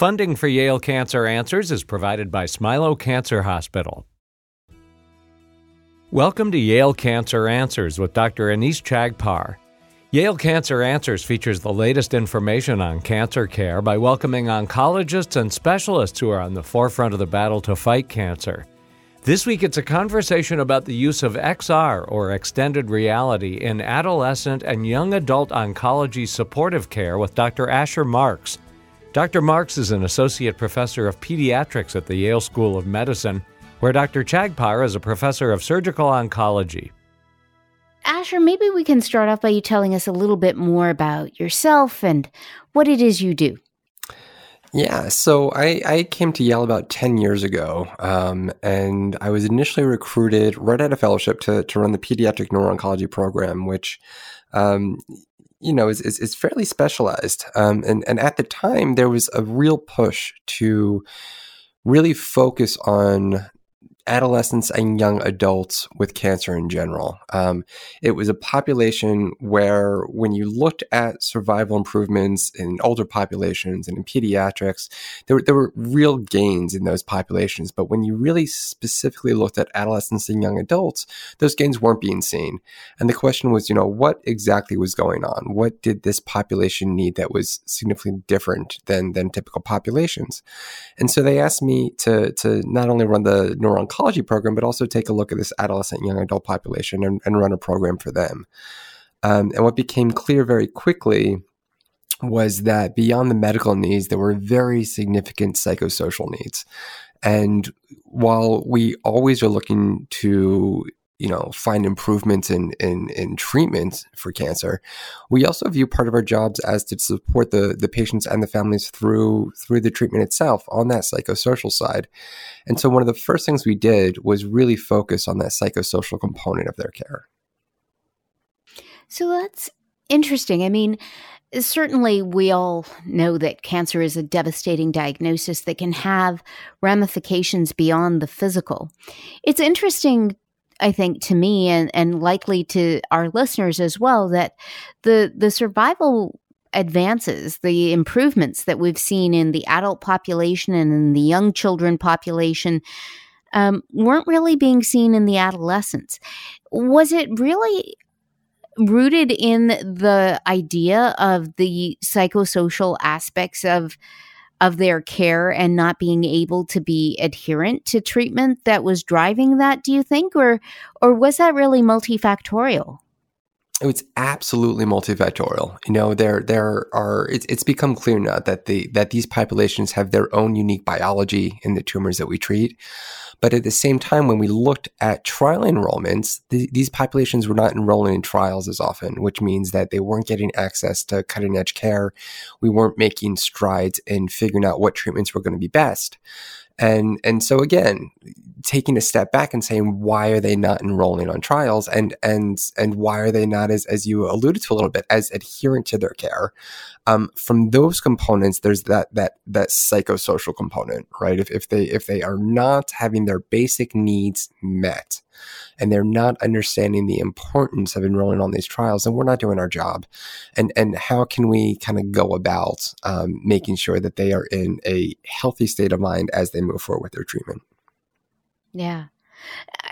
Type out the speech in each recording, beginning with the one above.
Funding for Yale Cancer Answers is provided by Smilow Cancer Hospital. Welcome to Yale Cancer Answers with Dr. Anees Chagpar. Yale Cancer Answers features the latest information on cancer care by welcoming oncologists and specialists who are on the forefront of the battle to fight cancer. This week, it's a conversation about the use of XR, or extended reality, in adolescent and young adult oncology supportive care with Dr. Asher Marks. Dr. Marks is an associate professor of pediatrics at the Yale School of Medicine, where Dr. Chagpar is a professor of surgical oncology. Asher, maybe we can start off by you telling us a little bit more about yourself and what it is you do. Yeah, so I, I came to Yale about 10 years ago, um, and I was initially recruited right out of fellowship to, to run the pediatric neuro-oncology program, which, um, you know, is, is, is fairly specialized. Um, and, and at the time, there was a real push to really focus on adolescents and young adults with cancer in general. Um, it was a population where, when you looked at survival improvements in older populations and in pediatrics, there, were, there were real gains in those populations. But when you really specifically looked at adolescents and young adults, those gains weren't being seen. And the question was, you know, what exactly was going on? What did this population need that was significantly different than, than typical populations? And so they asked me to, to not only run the neuro program, but also take a look at this adolescent young adult population and, and run a program for them. Um, and what became clear very quickly was that beyond the medical needs, there were very significant psychosocial needs. And while we always are looking to you know find improvements in in in treatment for cancer. We also view part of our jobs as to support the the patients and the families through through the treatment itself on that psychosocial side. And so one of the first things we did was really focus on that psychosocial component of their care. So that's interesting. I mean certainly we all know that cancer is a devastating diagnosis that can have ramifications beyond the physical. It's interesting I think to me and, and likely to our listeners as well that the the survival advances, the improvements that we've seen in the adult population and in the young children population um, weren't really being seen in the adolescents. Was it really rooted in the idea of the psychosocial aspects of of their care and not being able to be adherent to treatment that was driving that do you think? Or or was that really multifactorial Oh, it's absolutely multifactorial. You know, there there are it's, it's become clear now that the that these populations have their own unique biology in the tumors that we treat. But at the same time, when we looked at trial enrollments, the, these populations were not enrolling in trials as often, which means that they weren't getting access to cutting edge care. We weren't making strides in figuring out what treatments were going to be best. And and so again, taking a step back and saying why are they not enrolling on trials? And and and why are they not as as you alluded to a little bit as adherent to their care? Um, from those components there's that that that psychosocial component right? If, if they if they are not having their basic needs met and they're not understanding the importance of enrolling on these trials, and we're not doing our job. And and how can we kind of go about um, making sure that they are in a healthy state of mind as they move forward with their treatment? Yeah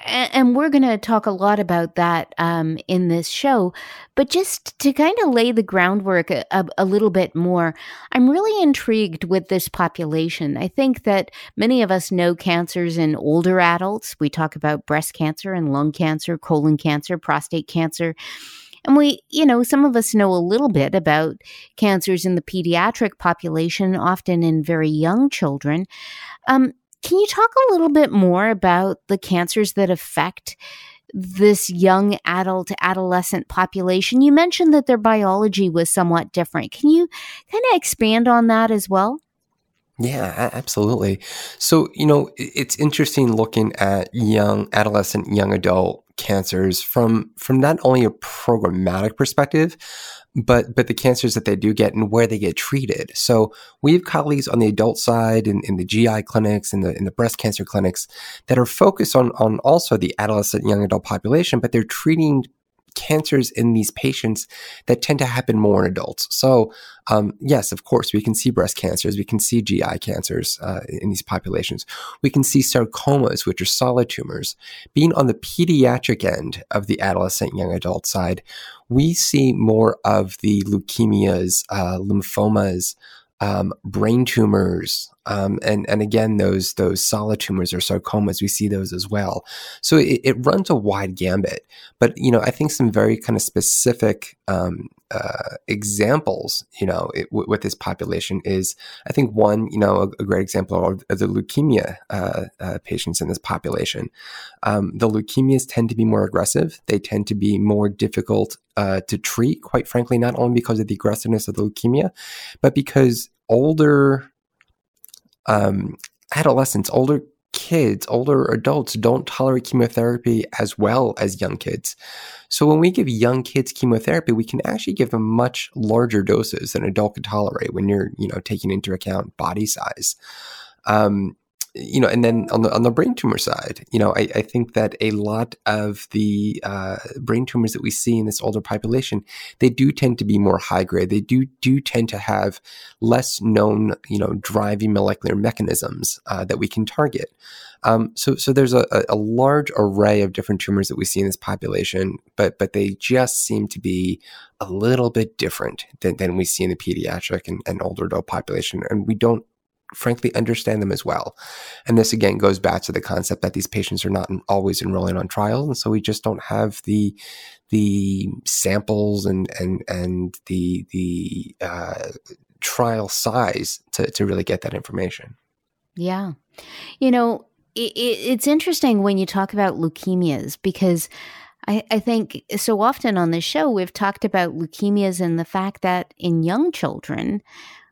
and we're going to talk a lot about that um, in this show. But just to kind of lay the groundwork a, a, little bit more, I'm really intrigued with this population. I think that many of us know cancers in older adults. We talk about breast cancer and lung cancer, colon cancer, prostate cancer. And we, you know, some of us know a little bit about cancers in the pediatric population, often in very young children. Um, can you talk a little bit more about the cancers that affect this young adult adolescent population? You mentioned that their biology was somewhat different. Can you kind of expand on that as well? Yeah, absolutely. So, you know, it's interesting looking at young adolescent, young adult cancers from from not only a programmatic perspective, but but the cancers that they do get and where they get treated. So we have colleagues on the adult side in, in the GI clinics and the in the breast cancer clinics that are focused on on also the adolescent young adult population, but they're treating cancers in these patients that tend to happen more in adults. So, um, yes, of course, we can see breast cancers, we can see GI cancers uh, in these populations. We can see sarcomas, which are solid tumors. Being on the pediatric end of the adolescent young adult side, we see more of the leukemias, uh, lymphomas, um, brain tumors, um, and and again those those solid tumors or sarcomas, we see those as well. So it, it runs a wide gambit. But you know, I think some very kind of specific um, uh, examples, you know, it, w- with this population is, I think one, you know, a, a great example of, the leukemia uh, uh, patients in this population. Um, the leukemias tend to be more aggressive. They tend to be more difficult uh, to treat, quite frankly, not only because of the aggressiveness of the leukemia, but because older um, adolescents, older kids, older adults don't tolerate chemotherapy as well as young kids. So when we give young kids chemotherapy, we can actually give them much larger doses than an adult can tolerate when you're, you know, taking into account body size. Um, you know, and then on the on the brain tumor side, you know, I, I think that a lot of the uh, brain tumors that we see in this older population, they do tend to be more high grade. They do do tend to have less known, you know, driving molecular mechanisms uh, that we can target. Um, so, so there's a, a, large array of different tumors that we see in this population, but but they just seem to be a little bit different than, than we see in the pediatric and, and older adult population, and we don't frankly understand them as well. And this again goes back to the concept that these patients are not always enrolling on trials, and so we just don't have the the samples and and and the the uh, trial size to to really get that information. Yeah, you know, it, it's interesting when you talk about leukemias because. I, I think so often on this show, we've talked about leukemias and the fact that in young children,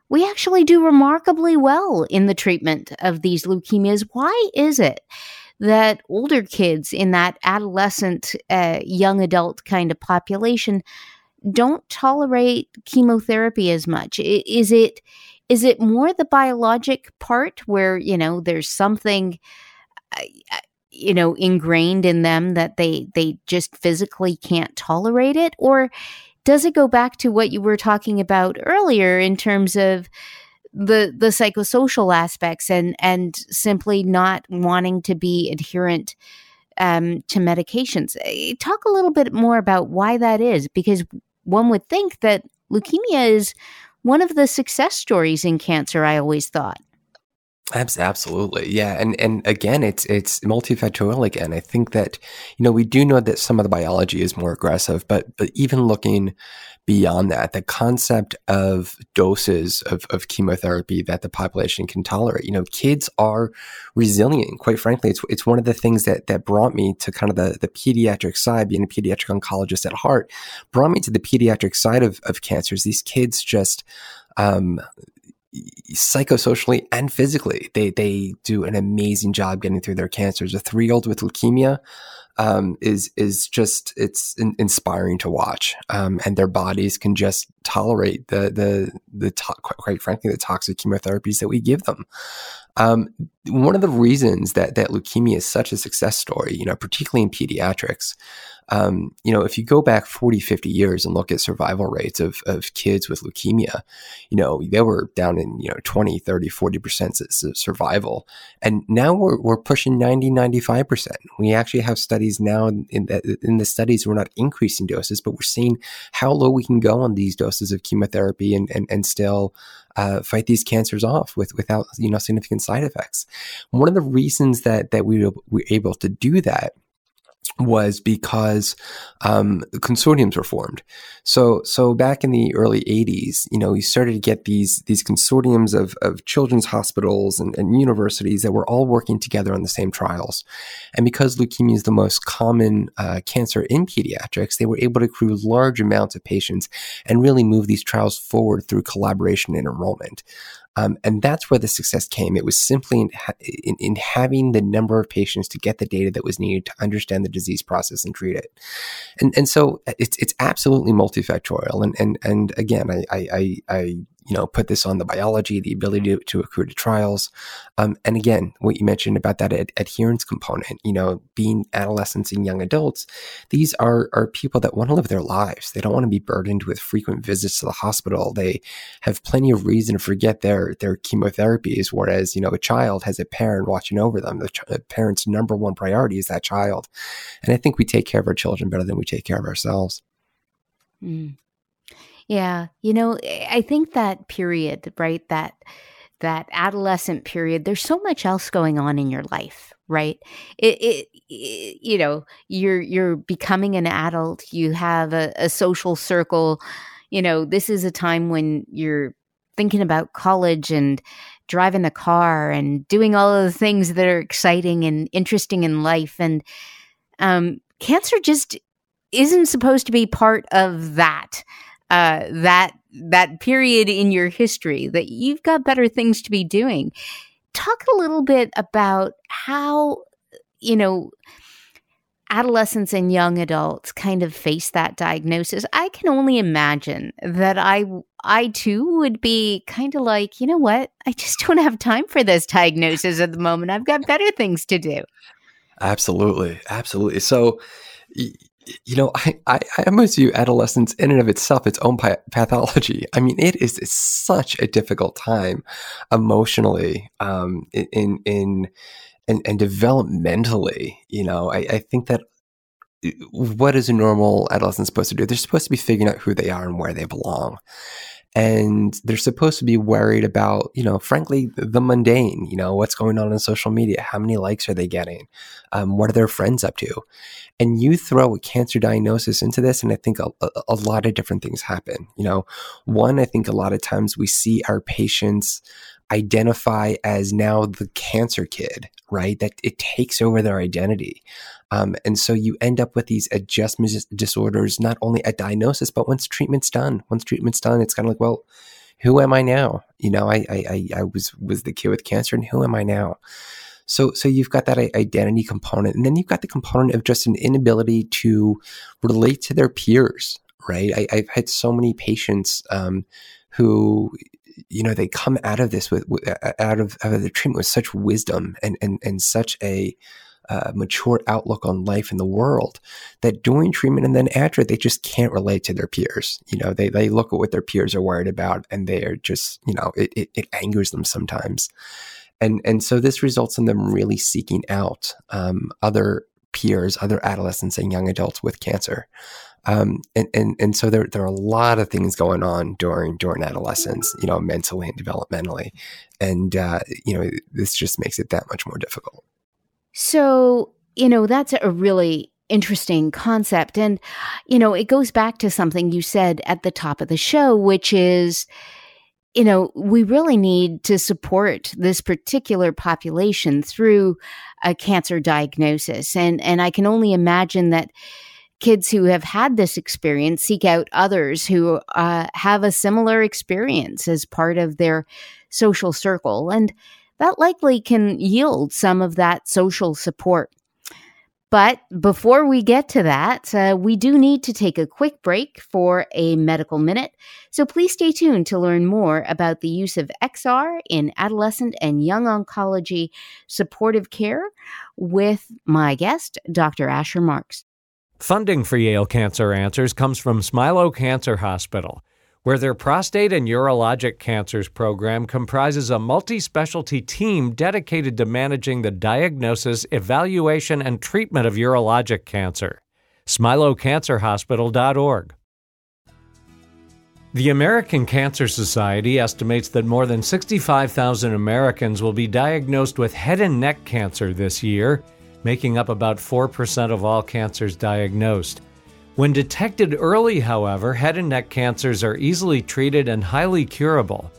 we actually do remarkably well in the treatment of these leukemias. Why is it that older kids in that adolescent, uh, young adult kind of population don't tolerate chemotherapy as much? Is it is it more the biologic part where you know there's something? Uh, you know ingrained in them that they they just physically can't tolerate it or does it go back to what you were talking about earlier in terms of the the psychosocial aspects and and simply not wanting to be adherent um, to medications. Eh, talk a little bit more about why that is, because one would think that leukemia is one of the success stories in cancer. I always thought. Absolutely, yeah, and and again, it's it's multifactorial. Again, I think that you know we do know that some of the biology is more aggressive, but but even looking beyond that, the concept of doses of, of chemotherapy that the population can tolerate. You know, kids are resilient. Quite frankly, it's it's one of the things that that brought me to kind of the the pediatric side, being a pediatric oncologist at heart, brought me to the pediatric side of of cancers. These kids just um, psychosocially and physically. They they do an amazing job getting through their cancers. A three year old with leukemia um, is is just it's in, inspiring to watch, um, and their bodies can just tolerate the the the to- quite frankly the toxic chemotherapies that we give them. Um, one of the reasons that that leukemia is such a success story, you know, particularly in pediatrics, um, you know, if you go back 40, 50 years and look at survival rates of, of kids with leukemia, you know, they were down in, you know, 20, 30, 40% survival. And now we're, we're pushing 90, 95%. We actually have studies now in, the, in the studies, we're not increasing doses, but we're seeing how low we can go on these doses of chemotherapy and, and, and still uh, fight these cancers off with without you know significant side effects. One of the reasons that that we were able to do that was because um, consortiums were formed. So, so back in the early '80s, you know, we started to get these these consortiums of of children's hospitals and, and universities that were all working together on the same trials. And because leukemia is the most common uh, cancer in pediatrics, they were able to accrue large amounts of patients and really move these trials forward through collaboration and enrollment. Um, and that's where the success came. It was simply in, in, in, having the number of patients to get the data that was needed to understand the disease process and treat it. And and so uh, it's it's absolutely multifactorial. And and and again, I I, I, I you know, put this on the biology, the ability to, to accrue to trials. Um, and again, what you mentioned about that ad- adherence component, you know, being adolescents and young adults, these are, are people that want to live their lives. They don't want to be burdened with frequent visits to the hospital. They have plenty of reason to forget their, their chemotherapies. Whereas, you know, a child has a parent watching over them. The, ch- the parent's number one priority is that child. And I think we take care of our children better than we take care of ourselves. Mm. Yeah, you know, I think that period, right? That that adolescent period, there's so much else going on in your life, right? It, it, it you know, you're you're becoming an adult, you have a, a social circle, you know, this is a time when you're thinking about college and driving the car and doing all of the things that are exciting and interesting in life and um, cancer just isn't supposed to be part of that uh, that that period in your history that you've got better things to be doing. Talk a little bit about how you know adolescents and young adults kind of face that diagnosis. I can only imagine that I I too would be kind of like, you know what? I just don't have time for this diagnosis at the moment. I've got better things to do. Absolutely. Absolutely. So you know, I, I, I almost view adolescence in and of itself its own pathology. I mean, it is such a difficult time emotionally, um, in, in, and, and developmentally. You know, I, I think that uh, what is a normal adolescent supposed to do? They're supposed to be figuring out who they are and where they belong and they're supposed to be worried about you know frankly the mundane you know what's going on in social media how many likes are they getting um, what are their friends up to? And you throw a cancer diagnosis into this and i think a, a, lot of different things happen you know? One i think a lot of times we see our patients identify as now the cancer kid right that it takes over their identity um, and so you end up with these adjustment disorders, not only at diagnosis, but once treatment's done. Once treatment's done, it's kind of like, well, who am I now? You know, I, I, I was, was the kid with cancer and who am I now? So, so you've got that identity component, and then you've got the component of just an inability to relate to their peers, right? I, have had so many patients um, who, you know, they come out of this with, out of out of the treatment with such wisdom and and and such a uh, mature outlook on life and the world that during treatment and then after they just can't relate to their peers. You know they, they look at what their peers are worried about and they are just you know it, it, it angers them sometimes. And and so this results in them really seeking out um, other peers other adolescents and young adults with cancer um, and, and and so there there are a lot of things going on during during adolescence, you know, mentally and developmentally, and uh, you know this just makes it that much more difficult. So, you know, that's a really interesting concept. And, you know, it goes back to something you said at the top of the show, which is, you know, we really need to support this particular population through a cancer diagnosis. And, and I can only imagine that kids who have had this experience seek out others who uh, have a similar experience as part of their social circle. And, that likely can yield some of that social support. But before we get to that, uh, we do need to take a quick break for a medical minute. So please stay tuned to learn more about the use of XR in adolescent and young oncology supportive care with my guest, Dr. Asher Marks. Funding for Yale Cancer Answers comes from Smilow Cancer Hospital where their prostate and urologic cancers program comprises a multi specialty team dedicated to managing the diagnosis, evaluation, and treatment of urologic cancer. SmilowCancerHospital.org. The American Cancer Society estimates that more than 65,000 Americans will be diagnosed with head and neck cancer this year, making up about 4% of all cancers diagnosed. When detected early, however, head and neck cancers are easily treated and highly curable.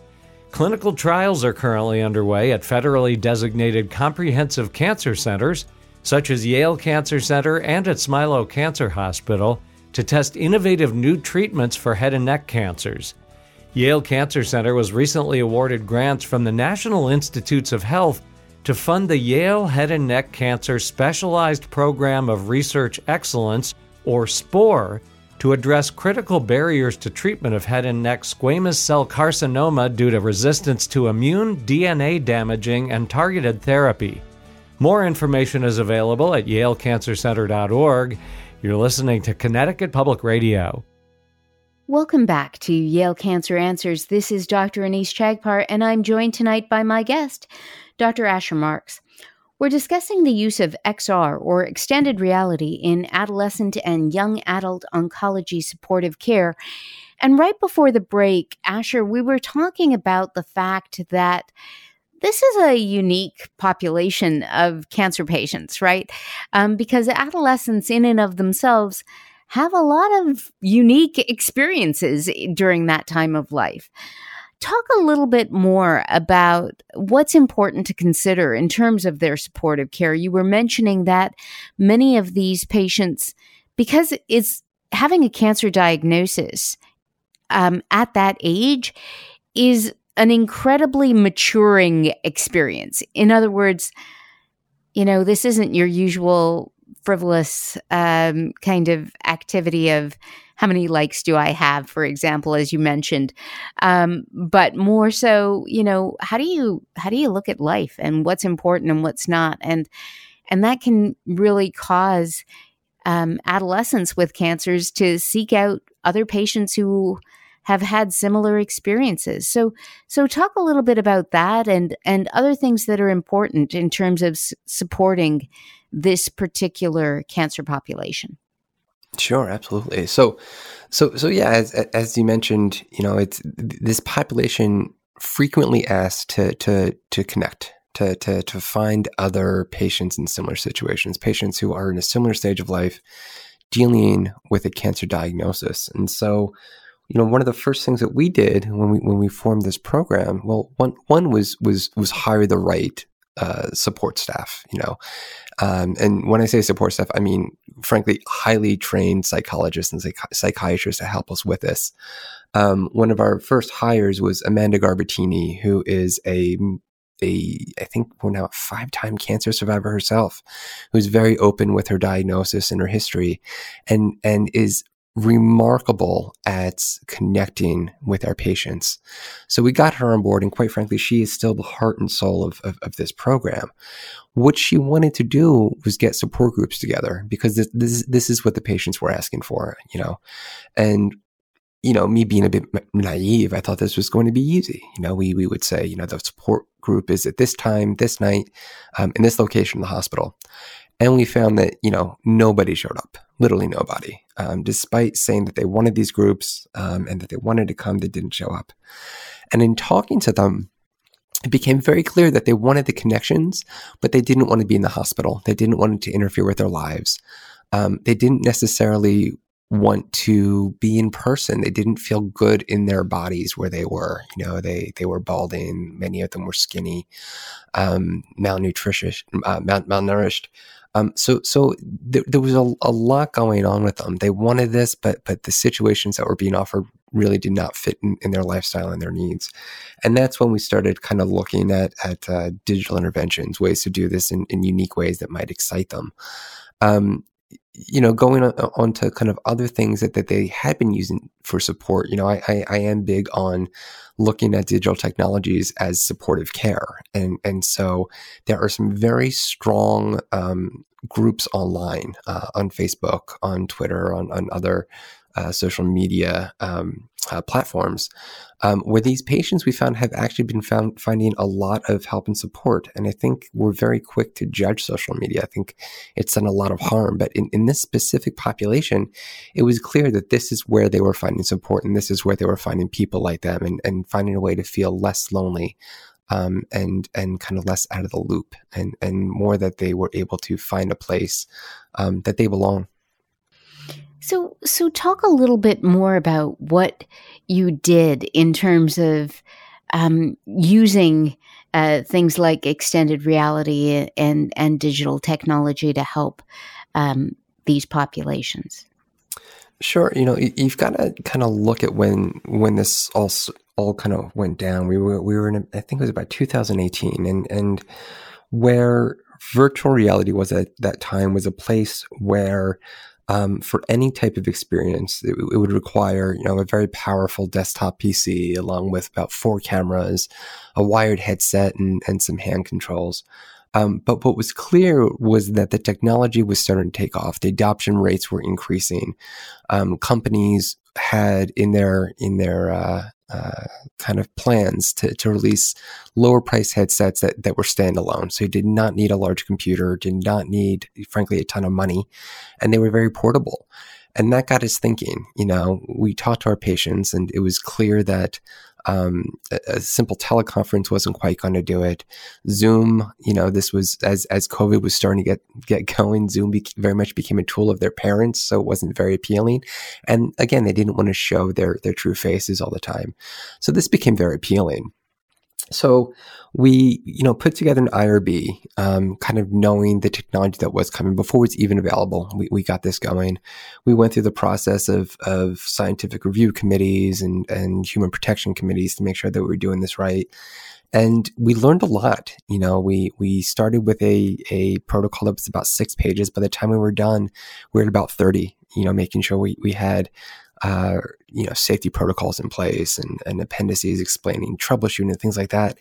Clinical trials are currently underway at federally designated comprehensive cancer centers, such as Yale Cancer Center and at Smilow Cancer Hospital, to test innovative new treatments for head and neck cancers. Yale Cancer Center was recently awarded grants from the National Institutes of Health to fund the Yale Head and Neck Cancer Specialized Program of Research Excellence or SPORE, to address critical barriers to treatment of head and neck squamous cell carcinoma due to resistance to immune, DNA damaging, and targeted therapy. More information is available at yalecancercenter.org. You're listening to Connecticut Public Radio. Welcome back to Yale Cancer Answers. This is Dr. Anees Chagpar, and I'm joined tonight by my guest, Dr. Asher Marks. We're discussing the use of XR or extended reality in adolescent and young adult oncology supportive care. And right before the break, Asher, we were talking about the fact that this is a unique population of cancer patients, right? Um, because adolescents, in and of themselves, have a lot of unique experiences during that time of life. Talk a little bit more about what's important to consider in terms of their supportive care. You were mentioning that many of these patients, because it's having a cancer diagnosis um, at that age, is an incredibly maturing experience. In other words, you know, this isn't your usual frivolous um, kind of activity of how many likes do I have, for example, as you mentioned, um, but more so, you know, how do you how do you look at life and what's important and what's not, and and that can really cause um, adolescents with cancers to seek out other patients who have had similar experiences. So, so talk a little bit about that and and other things that are important in terms of s- supporting this particular cancer population. Sure, absolutely. So, so, so yeah, as as you mentioned, you know, it's this population frequently asked to to to connect, to to to find other patients in similar situations, patients who are in a similar stage of life, dealing with a cancer diagnosis, and so. You know, one of the first things that we did when we when we formed this program, well, one one was was was hire the right uh, support staff, you know. Um, and when I say support staff, I mean, frankly, highly trained psychologists and psych- psychiatrists to help us with this. Um, one of our first hires was Amanda Garbatini, who is a a I think we're now a five time cancer survivor herself, who's very open with her diagnosis and her history, and and is remarkable at connecting with our patients. So we got her on board, and quite frankly, she is still the heart and soul of, of, of this program. What she wanted to do was get support groups together because this, this, this is what the patients were asking for, you know. And you know, me being a bit naive, I thought this was going to be easy. You know, we we would say, you know, the support group is at this time, this night, um, in this location in the hospital, and we found that you know nobody showed up literally nobody. Um, despite saying that they wanted these groups um, and that they wanted to come, they didn't show up. And in talking to them, it became very clear that they wanted the connections, but they didn't want to be in the hospital. They didn't want to interfere with their lives. Um, they didn't necessarily want to be in person. They didn't feel good in their bodies where they were. You know, they they were balding. Many of them were skinny, um, malnutritious, uh, mal- malnourished. Um, so so th- there was a, a, lot going on with them. They wanted this, but but the situations that were being offered really did not fit in, in their lifestyle and their needs. And that's when we started kind of looking at at uh, digital interventions, ways to do this in, in unique ways that might excite them. Um, you know, going on, on, to kind of other things that, that they had been using for support. You know, I, I, I am big on looking at digital technologies as supportive care. And, and so there are some very strong um, groups online uh, on Facebook, on Twitter, on, on other uh, social media um, uh, platforms, um, where these patients we found have actually been found finding a lot of help and support. And I think we're very quick to judge social media. I think it's done a lot of harm. But in, in this specific population, it was clear that this is where they were finding support and this is where they were finding people like them and, and finding a way to feel less lonely. Um, and and kind of less out of the loop, and and more that they were able to find a place um, that they belong. So, so talk a little bit more about what you did in terms of um, using uh, things like extended reality and and digital technology to help um, these populations. Sure, you know you've got to kind of look at when when this all all kind of went down. We were we were in I think it was about 2018, and and where virtual reality was at that time was a place where um, for any type of experience, it, it, would require you know a very powerful desktop PC along with about four cameras, a wired headset, and, and some hand controls. Um, but what was clear was that the technology was starting to take off. The adoption rates were increasing. Um, companies had in their in their uh, uh, kind of plans to, to release lower price headsets that, that were standalone. So you did not need a large computer, did not need, frankly, a ton of money, and they were very portable. And that got us thinking. You know, we talked to our patients, and it was clear that um, a, a, simple teleconference wasn't quite going to do it. Zoom, you know, this was as as COVID was starting to get get going. Zoom be- very much became a tool of their parents, so it wasn't very appealing. And again, they didn't want to show their their true faces all the time, so this became very appealing. So we, you know, put together an IRB, um, kind of knowing the technology that was coming before it's even available. We, we got this going. We went through the process of, of scientific review committees and, and human protection committees to make sure that we were doing this right. And we learned a lot. You know, we, we started with a, a protocol that was about six pages. By the time we were done, we were at about 30, you know, making sure we, we had uh, you know, safety protocols in place and, and appendices explaining troubleshooting and things like that.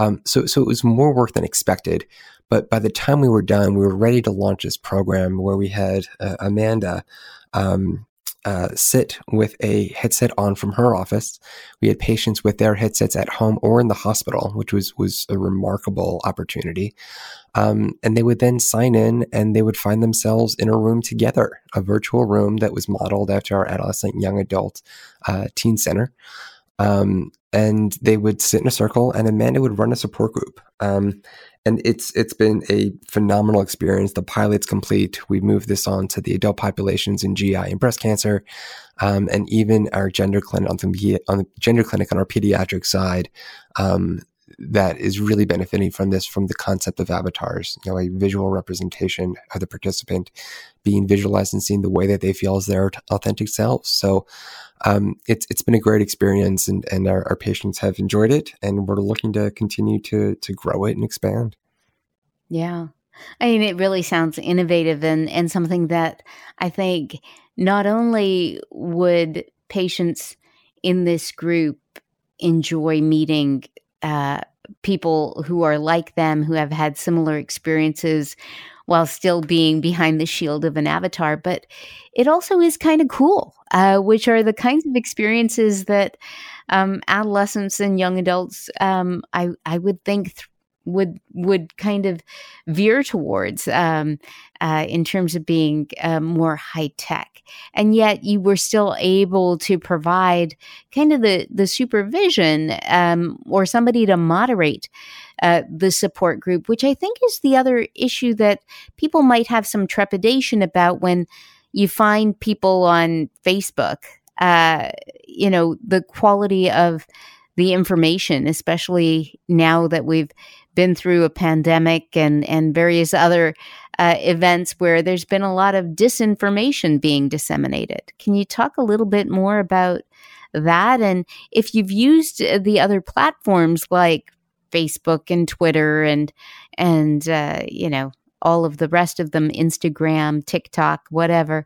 Um, so, so it was more work than expected. But by the time we were done, we were ready to launch this program where we had uh, Amanda um, uh, sit with a headset on from her office. We had patients with their headsets at home or in the hospital, which was was a remarkable opportunity. Um, and they would then sign in and they would find themselves in a room together, a virtual room that was modeled after our adolescent young adult uh, teen center. Um, and they would sit in a circle, and Amanda would run a support group. Um, and it's it's been a phenomenal experience. The pilot's complete. We moved this on to the adult populations in GI and breast cancer, um, and even our gender clinic on the, on the gender clinic on our pediatric side. Um, that is really benefiting from this from the concept of avatars, you know, a visual representation of the participant being visualized and seeing the way that they feel as their authentic selves. So um, it's it's been a great experience, and and our, our patients have enjoyed it, and we're looking to continue to to grow it and expand. Yeah. I mean, it really sounds innovative and, and something that I think not only would patients in this group enjoy meeting uh, people who are like them, who have had similar experiences while still being behind the shield of an avatar, but it also is kind of cool, uh, which are the kinds of experiences that um, adolescents and young adults, um, I, I would think, th- would would kind of veer towards um, uh, in terms of being uh, more high tech, and yet you were still able to provide kind of the the supervision um, or somebody to moderate uh, the support group, which I think is the other issue that people might have some trepidation about when you find people on Facebook. Uh, you know the quality of the information, especially now that we've been through a pandemic and and various other uh, events where there's been a lot of disinformation being disseminated. Can you talk a little bit more about that? And if you've used the other platforms like Facebook and Twitter and and uh, you know all of the rest of them, Instagram, TikTok, whatever,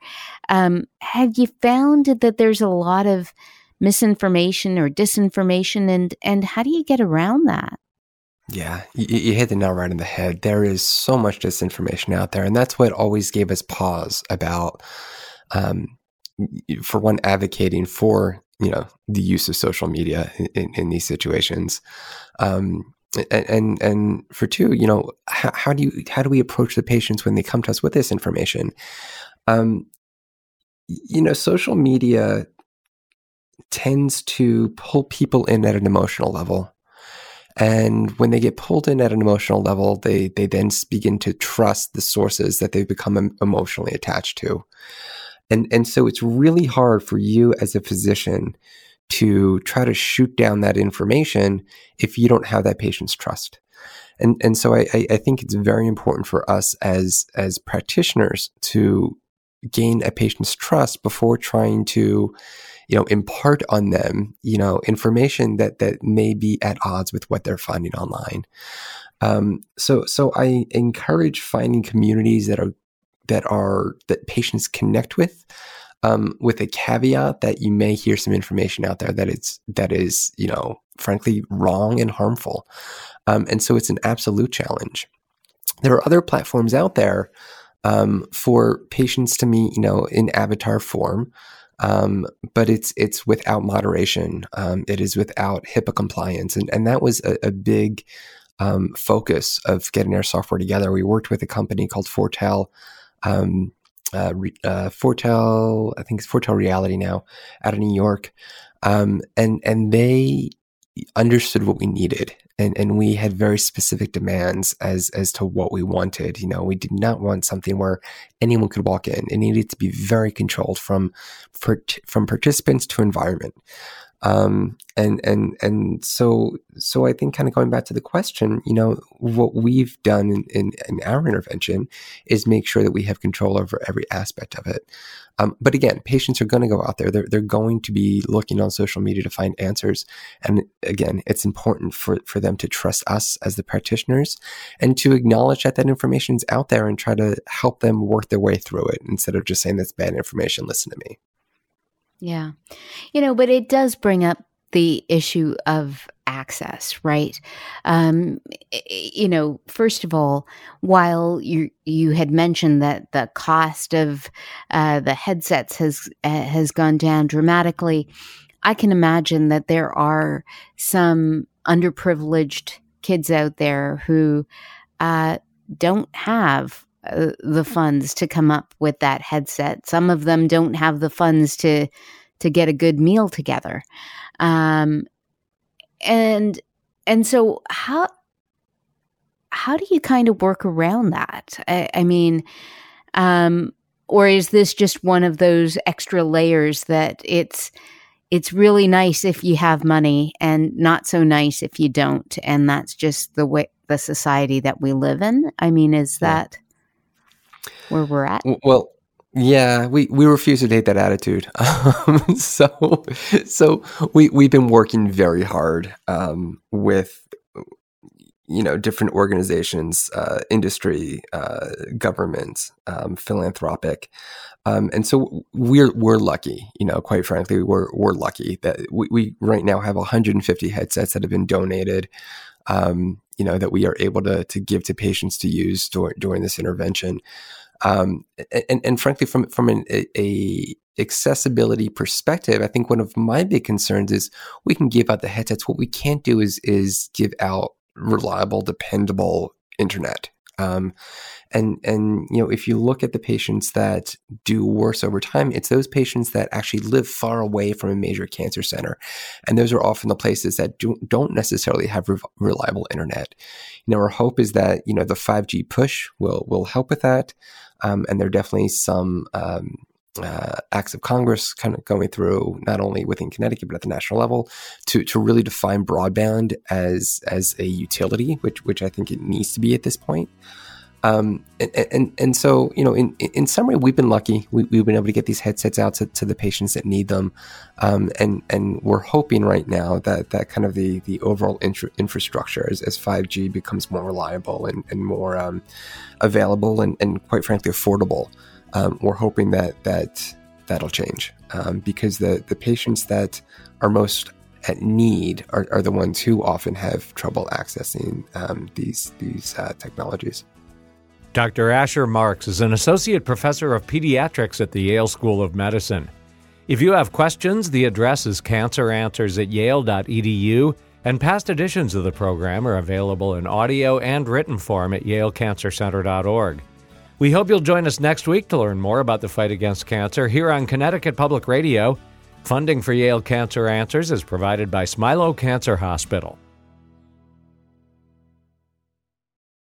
um, have you found that there's a lot of misinformation or disinformation, and and how do you get around that? Yeah, you, you, hit the nail right in the head. There is so much disinformation out there, and that's what always gave us pause about, um, for one, advocating for you know the use of social media in, in, these situations, um, and, and, and for two, you know, how, how, do you how do we approach the patients when they come to us with this information? Um, you know, social media tends to pull people in at an emotional level and when they get pulled in at an emotional level, they they then begin to trust the sources that they've become emotionally attached to. And and so it's really hard for you as a physician to try to shoot down that information if you don't have that patient's trust. And and so I, I think it's very important for us as as practitioners to gain a patient's trust before trying to you know, impart on them, you know, information that that may be at odds with what they're finding online. Um, so so I encourage finding communities that are that are that patients connect with um, with a caveat that you may hear some information out there that it's that is you know frankly wrong and harmful. Um, and so it's an absolute challenge. There are other platforms out there um, for patients to meet you know in avatar form um, but it's it's without moderation. Um, it is without HIPAA compliance. And, and that was a, a big um, focus of getting our software together. We worked with a company called Foretell um, uh, uh, Foretell, I think it's Foretell Reality now, out of New York, um, and and they understood what we needed, and and we had very specific demands as as to what we wanted. You know, we did not want something where anyone could walk in. It needed to be very controlled from from participants to environment. Um, and and and so so I think kind of going back to the question, you know, what we've done in, in, in our intervention is make sure that we have control over every aspect of it. Um, but again, patients are going to go out there. They're, they're going to be looking on social media to find answers. And again, it's important for, for them to trust us as the practitioners and to acknowledge that that information is out there and try to help them work their way through it instead of just saying that's bad information. Listen to me. Yeah. You know, but it does bring up the issue of access, right? Um, you know, first of all, while you you had mentioned that the cost of uh, the headsets has uh, has gone down dramatically, I can imagine that there are some underprivileged kids out there who uh, don't have uh, the funds to come up with that headset. Some of them don't have the funds to to get a good meal together, um, and and so how how do you kind of work around that? I, I mean, um, or is this just one of those extra layers that it's it's really nice if you have money and not so nice if you don't and that's just the way the society that we live in i mean is that where we're at? Well, yeah, we, we refuse to take that attitude. Um, so so we we've been working very hard um, with you know different organizations, uh, industry, uh, government, um, philanthropic, um, and so we're we're lucky. You know, quite frankly, we're we're lucky that we, we right now have 150 headsets that have been donated. Um, you know that we are able to to give to patients to use during during this intervention. Um, and, and frankly, from from an a, accessibility perspective, I think one of my big concerns is we can give out the headsets. What we can't do is is give out reliable, dependable internet. Um, and and you know, if you look at the patients that do worse over time, it's those patients that actually live far away from a major cancer center, and those are often the places that do, don't necessarily have re- reliable internet. You know, our hope is that you know the 5G push will will help with that. Um, and there are definitely some um, uh, acts of Congress kind of going through not only within Connecticut but at the national level to to really define broadband as as a utility, which which I think it needs to be at this point. Um, and, and, and so, you know, in, in summary, we've been lucky. We, have been able to get these headsets out to, to the patients that need them. Um, and, and we're hoping right now that, that kind of the, the overall infra- infrastructure as, as 5G becomes more reliable and, and more um, available and, and quite frankly, affordable. Um, we're hoping that, that that'll change um, because the, the patients that are most at need are, are the ones who often have trouble accessing um, these, these uh, technologies. Dr. Asher Marks is an associate professor of pediatrics at the Yale School of Medicine. If you have questions, the address is canceranswers at yale.edu, and past editions of the program are available in audio and written form at yalecancercenter.org. We hope you'll join us next week to learn more about the fight against cancer here on Connecticut Public Radio. Funding for Yale Cancer Answers is provided by Smilow Cancer Hospital.